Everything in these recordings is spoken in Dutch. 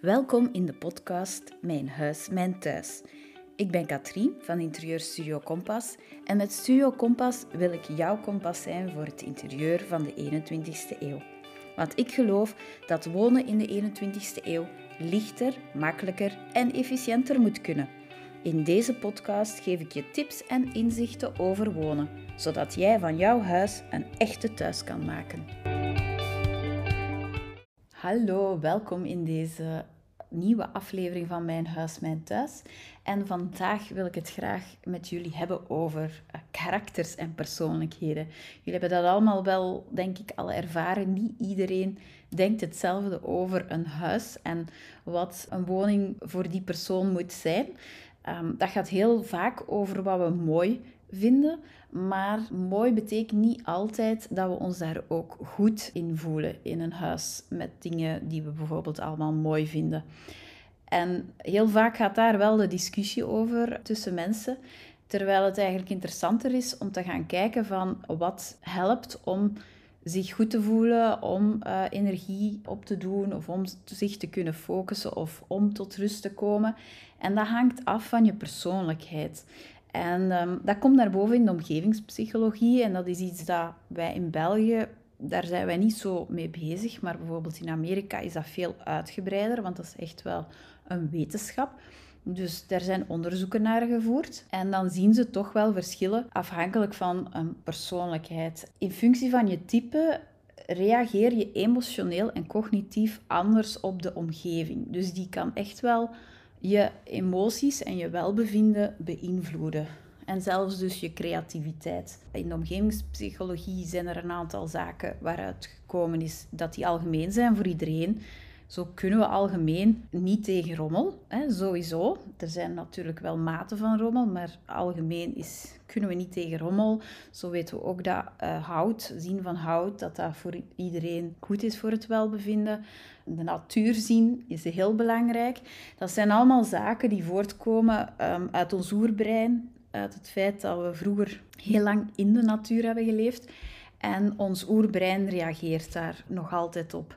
Welkom in de podcast Mijn Huis, Mijn Thuis. Ik ben Katrien van Interieur Studio Kompas en met Studio Kompas wil ik jouw kompas zijn voor het interieur van de 21ste eeuw. Want ik geloof dat wonen in de 21ste eeuw lichter, makkelijker en efficiënter moet kunnen. In deze podcast geef ik je tips en inzichten over wonen, zodat jij van jouw huis een echte thuis kan maken. Hallo, welkom in deze nieuwe aflevering van Mijn Huis, Mijn Thuis. En vandaag wil ik het graag met jullie hebben over uh, karakters en persoonlijkheden. Jullie hebben dat allemaal wel, denk ik, al ervaren. Niet iedereen denkt hetzelfde over een huis en wat een woning voor die persoon moet zijn. Um, dat gaat heel vaak over wat we mooi vinden. Maar mooi betekent niet altijd dat we ons daar ook goed in voelen in een huis met dingen die we bijvoorbeeld allemaal mooi vinden. En heel vaak gaat daar wel de discussie over tussen mensen. Terwijl het eigenlijk interessanter is om te gaan kijken van wat helpt om zich goed te voelen, om uh, energie op te doen of om zich te kunnen focussen of om tot rust te komen. En dat hangt af van je persoonlijkheid. En um, dat komt naar boven in de omgevingspsychologie. En dat is iets dat wij in België, daar zijn wij niet zo mee bezig. Maar bijvoorbeeld in Amerika is dat veel uitgebreider, want dat is echt wel een wetenschap. Dus daar zijn onderzoeken naar gevoerd. En dan zien ze toch wel verschillen afhankelijk van een persoonlijkheid. In functie van je type reageer je emotioneel en cognitief anders op de omgeving. Dus die kan echt wel je emoties en je welbevinden beïnvloeden. En zelfs dus je creativiteit. In de omgevingspsychologie zijn er een aantal zaken waaruit gekomen is dat die algemeen zijn voor iedereen. Zo kunnen we algemeen niet tegen rommel, hè, sowieso. Er zijn natuurlijk wel maten van rommel, maar algemeen is, kunnen we niet tegen rommel. Zo weten we ook dat uh, hout, zien van hout, dat dat voor iedereen goed is voor het welbevinden. De natuur zien is heel belangrijk. Dat zijn allemaal zaken die voortkomen um, uit ons oerbrein, uit het feit dat we vroeger heel lang in de natuur hebben geleefd. En ons oerbrein reageert daar nog altijd op.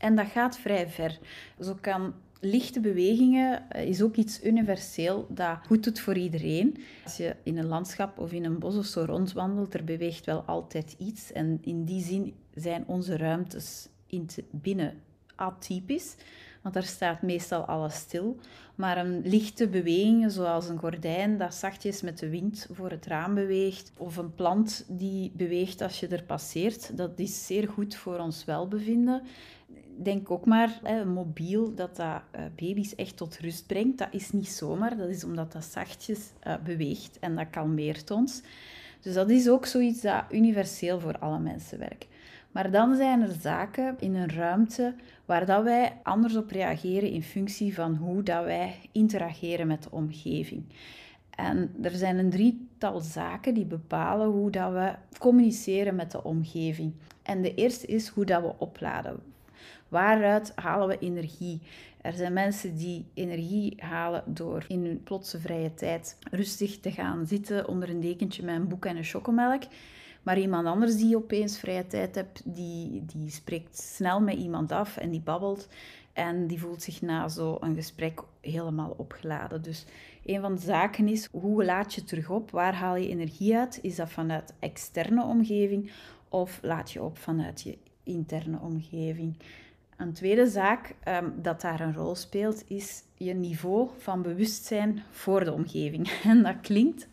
En dat gaat vrij ver. Zo kan lichte bewegingen eh, is ook iets universeel dat goed doet voor iedereen. Als je in een landschap of in een bos of zo rondwandelt, er beweegt wel altijd iets. En in die zin zijn onze ruimtes in binnen atypisch, want daar staat meestal alles stil. Maar een lichte beweging, zoals een gordijn dat zachtjes met de wind voor het raam beweegt, of een plant die beweegt als je er passeert, dat is zeer goed voor ons welbevinden denk ook maar, hè, mobiel, dat dat uh, baby's echt tot rust brengt. Dat is niet zomaar, dat is omdat dat zachtjes uh, beweegt en dat kalmeert ons. Dus dat is ook zoiets dat universeel voor alle mensen werkt. Maar dan zijn er zaken in een ruimte waar dat wij anders op reageren in functie van hoe dat wij interageren met de omgeving. En er zijn een drietal zaken die bepalen hoe dat we communiceren met de omgeving. En de eerste is hoe dat we opladen. Waaruit halen we energie? Er zijn mensen die energie halen door in hun plotse vrije tijd rustig te gaan zitten onder een dekentje met een boek en een chocomelk. Maar iemand anders die opeens vrije tijd hebt, die, die spreekt snel met iemand af en die babbelt. En die voelt zich na zo'n gesprek helemaal opgeladen. Dus een van de zaken is, hoe laat je terug op? Waar haal je energie uit? Is dat vanuit externe omgeving of laat je op vanuit je interne omgeving? Een tweede zaak um, dat daar een rol speelt, is je niveau van bewustzijn voor de omgeving. En dat klinkt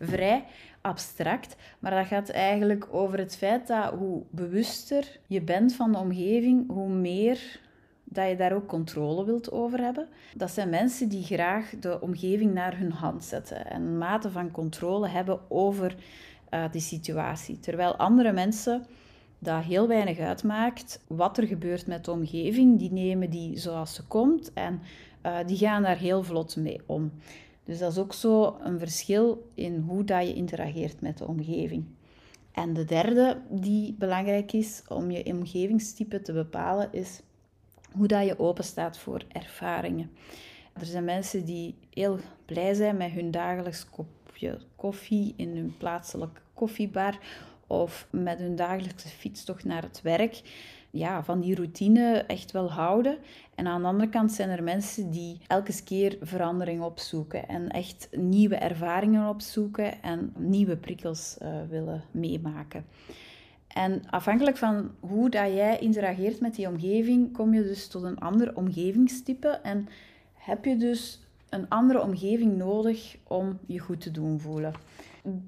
vrij abstract, maar dat gaat eigenlijk over het feit dat hoe bewuster je bent van de omgeving, hoe meer dat je daar ook controle wilt over hebben. Dat zijn mensen die graag de omgeving naar hun hand zetten en een mate van controle hebben over uh, die situatie. Terwijl andere mensen dat heel weinig uitmaakt wat er gebeurt met de omgeving. Die nemen die zoals ze komt en uh, die gaan daar heel vlot mee om. Dus dat is ook zo een verschil in hoe dat je interageert met de omgeving. En de derde die belangrijk is om je omgevingstype te bepalen, is hoe dat je open staat voor ervaringen. Er zijn mensen die heel blij zijn met hun dagelijks kopje koffie in hun plaatselijke koffiebar of met hun dagelijkse fietstocht naar het werk. ja, van die routine echt wel houden. En aan de andere kant zijn er mensen die elke keer verandering opzoeken en echt nieuwe ervaringen opzoeken en nieuwe prikkels uh, willen meemaken. En afhankelijk van hoe dat jij interageert met die omgeving, kom je dus tot een ander omgevingstype en heb je dus een andere omgeving nodig om je goed te doen voelen.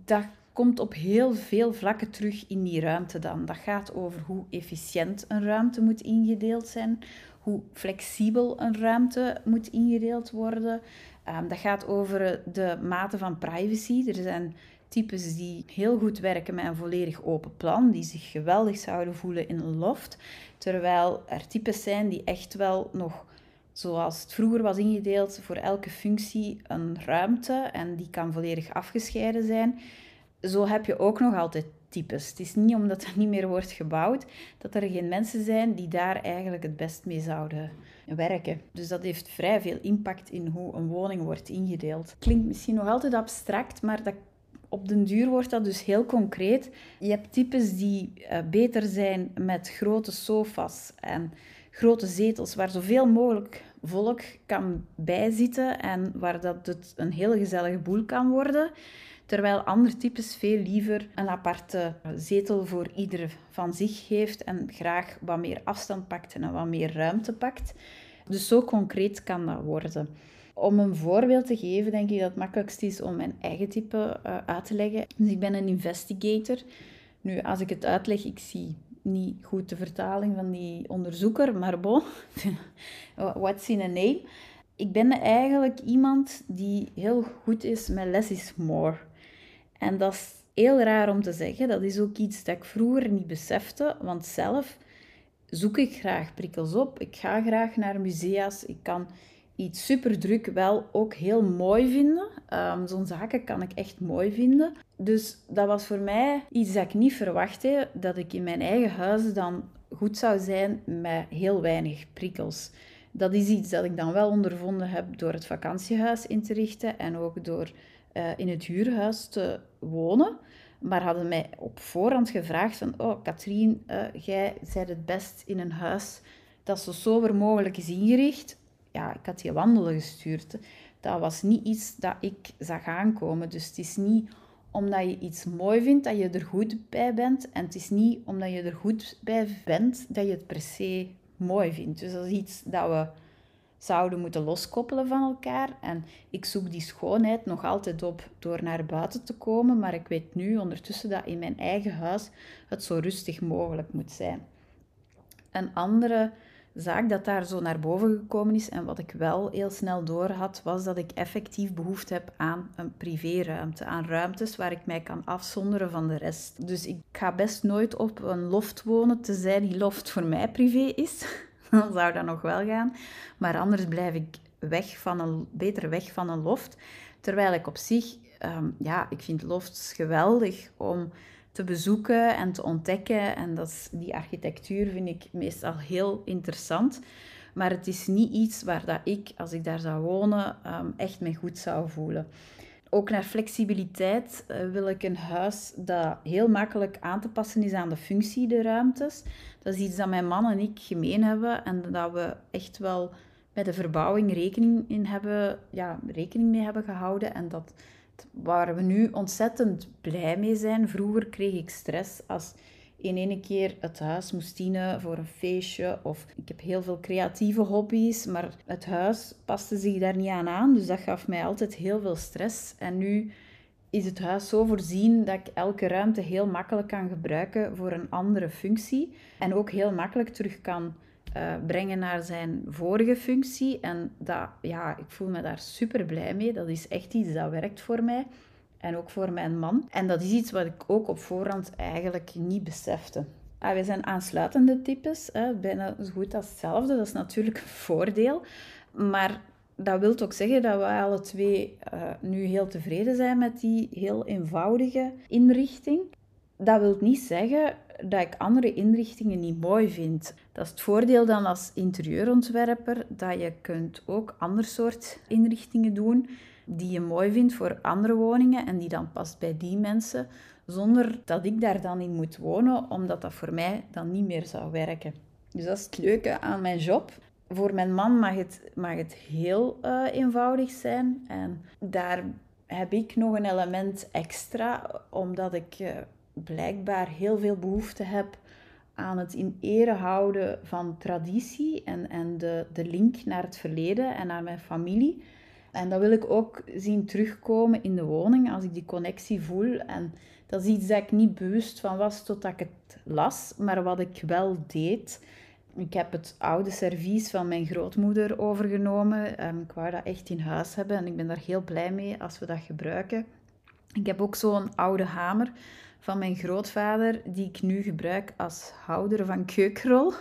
Dat komt op heel veel vlakken terug in die ruimte dan. Dat gaat over hoe efficiënt een ruimte moet ingedeeld zijn, hoe flexibel een ruimte moet ingedeeld worden. Um, dat gaat over de mate van privacy. Er zijn types die heel goed werken met een volledig open plan, die zich geweldig zouden voelen in een loft, terwijl er types zijn die echt wel nog zoals het vroeger was ingedeeld, voor elke functie een ruimte en die kan volledig afgescheiden zijn. Zo heb je ook nog altijd types. Het is niet omdat er niet meer wordt gebouwd dat er geen mensen zijn die daar eigenlijk het best mee zouden werken. Dus dat heeft vrij veel impact in hoe een woning wordt ingedeeld. Klinkt misschien nog altijd abstract, maar dat op den duur wordt dat dus heel concreet. Je hebt types die uh, beter zijn met grote sofa's en grote zetels waar zoveel mogelijk volk kan bijzitten en waar dat het een hele gezellige boel kan worden. Terwijl andere types veel liever een aparte zetel voor ieder van zich heeft en graag wat meer afstand pakt en wat meer ruimte pakt. Dus zo concreet kan dat worden. Om een voorbeeld te geven, denk ik dat het makkelijkst is om mijn eigen type uh, uit te leggen. Dus ik ben een investigator. Nu, als ik het uitleg, ik zie niet goed de vertaling van die onderzoeker, maar bon, what's in a name? Ik ben eigenlijk iemand die heel goed is met less is more. En dat is heel raar om te zeggen. Dat is ook iets dat ik vroeger niet besefte, want zelf zoek ik graag prikkels op. Ik ga graag naar musea's. Ik kan iets super druk wel ook heel mooi vinden. Um, Zo'n zaken kan ik echt mooi vinden. Dus dat was voor mij iets dat ik niet verwachtte, dat ik in mijn eigen huis dan goed zou zijn met heel weinig prikkels. Dat is iets dat ik dan wel ondervonden heb door het vakantiehuis in te richten en ook door uh, in het huurhuis te wonen. Maar hadden mij op voorhand gevraagd van, oh Katrien, uh, jij zijt het best in een huis dat zo sober mogelijk is ingericht ja, ik had die wandelen gestuurd. Dat was niet iets dat ik zag aankomen. Dus het is niet omdat je iets mooi vindt dat je er goed bij bent. En het is niet omdat je er goed bij bent dat je het per se mooi vindt. Dus dat is iets dat we zouden moeten loskoppelen van elkaar. En ik zoek die schoonheid nog altijd op door naar buiten te komen. Maar ik weet nu ondertussen dat in mijn eigen huis het zo rustig mogelijk moet zijn. Een andere zaak dat daar zo naar boven gekomen is en wat ik wel heel snel door had, was dat ik effectief behoefte heb aan een privéruimte, aan ruimtes waar ik mij kan afzonderen van de rest. Dus ik ga best nooit op een loft wonen, tenzij die loft voor mij privé is. Dan zou dat nog wel gaan. Maar anders blijf ik weg van een, beter weg van een loft. Terwijl ik op zich, um, ja, ik vind lofts geweldig om te bezoeken en te ontdekken. En dat die architectuur vind ik meestal heel interessant. Maar het is niet iets waar dat ik, als ik daar zou wonen, ehm, echt me goed zou voelen. Ook naar flexibiliteit uh, wil ik een huis dat heel makkelijk aan te passen is aan de functie, de ruimtes. Dat is iets dat mijn man en ik gemeen hebben en dat we echt wel met de verbouwing rekening, in hebben, ja, rekening mee hebben gehouden. En dat waar we nu ontzettend blij mee zijn. Vroeger kreeg ik stress als in ene keer het huis moest dienen voor een feestje. Of ik heb heel veel creatieve hobby's, maar het huis paste zich daar niet aan aan. Dus dat gaf mij altijd heel veel stress. En nu is het huis zo voorzien dat ik elke ruimte heel makkelijk kan gebruiken voor een andere functie. En ook heel makkelijk terug kan uh, brengen naar zijn vorige functie. En dat, ja, ik voel me daar super blij mee. Dat is echt iets dat werkt voor mij. En ook voor mijn man. En dat is iets wat ik ook op voorhand eigenlijk niet besefte. Ah, wij zijn aansluitende types, hè, bijna zo goed als hetzelfde. Dat is natuurlijk een voordeel. Maar dat wil ook zeggen dat we alle twee uh, nu heel tevreden zijn met die heel eenvoudige inrichting. Dat wil niet zeggen dat ik andere inrichtingen niet mooi vind. Dat is het voordeel dan als interieurontwerper, dat je kunt ook ander soort inrichtingen doen die je mooi vindt voor andere woningen en die dan past bij die mensen, zonder dat ik daar dan in moet wonen, omdat dat voor mij dan niet meer zou werken. Dus dat is het leuke aan mijn job. Voor mijn man mag het, mag het heel uh, eenvoudig zijn. En daar heb ik nog een element extra, omdat ik uh, blijkbaar heel veel behoefte heb aan het in ere houden van traditie en, en de, de link naar het verleden en naar mijn familie. En dat wil ik ook zien terugkomen in de woning als ik die connectie voel. En dat is iets dat ik niet bewust van was totdat ik het las, maar wat ik wel deed. Ik heb het oude servies van mijn grootmoeder overgenomen. Ehm, ik wou dat echt in huis hebben en ik ben daar heel blij mee als we dat gebruiken. Ik heb ook zo'n oude hamer van mijn grootvader, die ik nu gebruik als houder van keukenrol.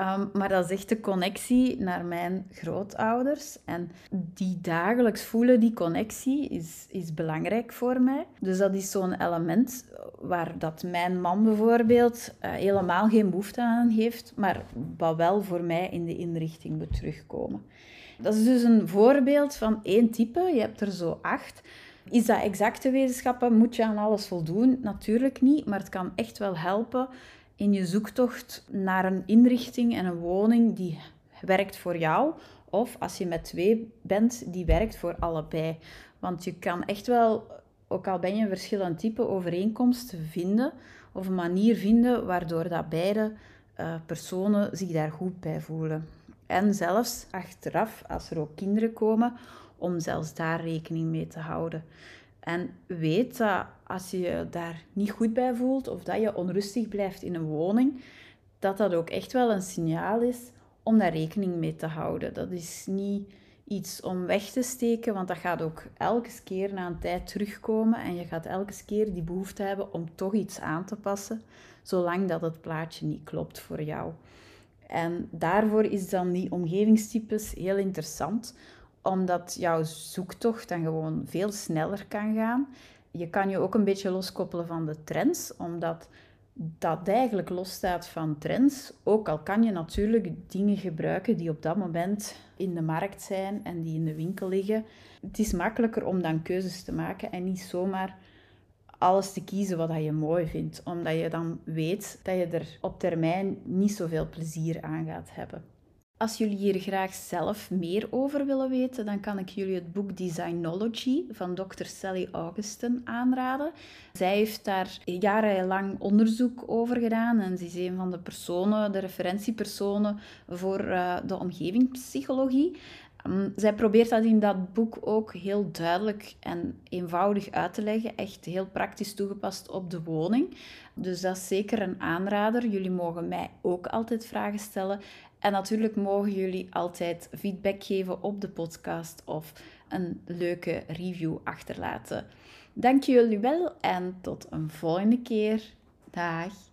Ehm, maar dat is echt de connectie naar mijn grootouders. En die dagelijks voelen, die connectie, is, is belangrijk voor mij. Dus dat is zo'n element waar dat mijn man bijvoorbeeld uh, helemaal geen behoefte aan heeft, maar wat wel voor mij in de inrichting moet terugkomen. Dat is dus een voorbeeld van één type. Je hebt er zo acht. Is dat exacte wetenschappen? Moet je aan alles voldoen? Natuurlijk niet, maar het kan echt wel helpen in je zoektocht naar een inrichting en een woning die werkt voor jou. Of als je met twee bent, die werkt voor allebei. Want je kan echt wel, ook al ben je een verschillend type, overeenkomsten vinden of een manier vinden waardoor dat beide uh, personen zich daar goed bij voelen. En zelfs achteraf, als er ook kinderen komen, om zelfs daar rekening mee te houden. En weet dat als je je daar niet goed bij voelt of dat je onrustig blijft in een woning, dat dat ook echt wel een signaal is om daar rekening mee te houden. Dat is niet iets om weg te steken, want dat gaat ook elke keer na een tijd terugkomen en je gaat elke keer die behoefte hebben om toch iets aan te passen, zolang dat het plaatje niet klopt voor jou. En daarvoor is dan die omgevingstypes heel interessant, omdat jouw zoektocht dan gewoon veel sneller kan gaan. Je kan je ook een beetje loskoppelen van de trends, omdat dat eigenlijk losstaat van trends. Ook al kan je natuurlijk dingen gebruiken die op dat moment in de markt zijn en die in de winkel liggen. Het is makkelijker om dan keuzes te maken en niet zomaar alles te kiezen wat je mooi vindt, omdat je dan weet dat je er op termijn niet zoveel plezier aan gaat hebben. Als jullie hier graag zelf meer over willen weten, dan kan ik jullie het boek Designology van Dr. Sally Augustin aanraden. Zij heeft daar jarenlang onderzoek over gedaan en ze is een van de personen, de referentiepersonen voor uh, de omgevingspsychologie. Um, zij probeert dat in dat boek ook heel duidelijk en eenvoudig uit te leggen, echt heel praktisch toegepast op de woning. Dus dat is zeker een aanrader. Jullie mogen mij ook altijd vragen stellen. En natuurlijk mogen jullie altijd feedback geven op de podcast of een leuke review achterlaten. Dank jullie wel en tot een volgende keer. Dag.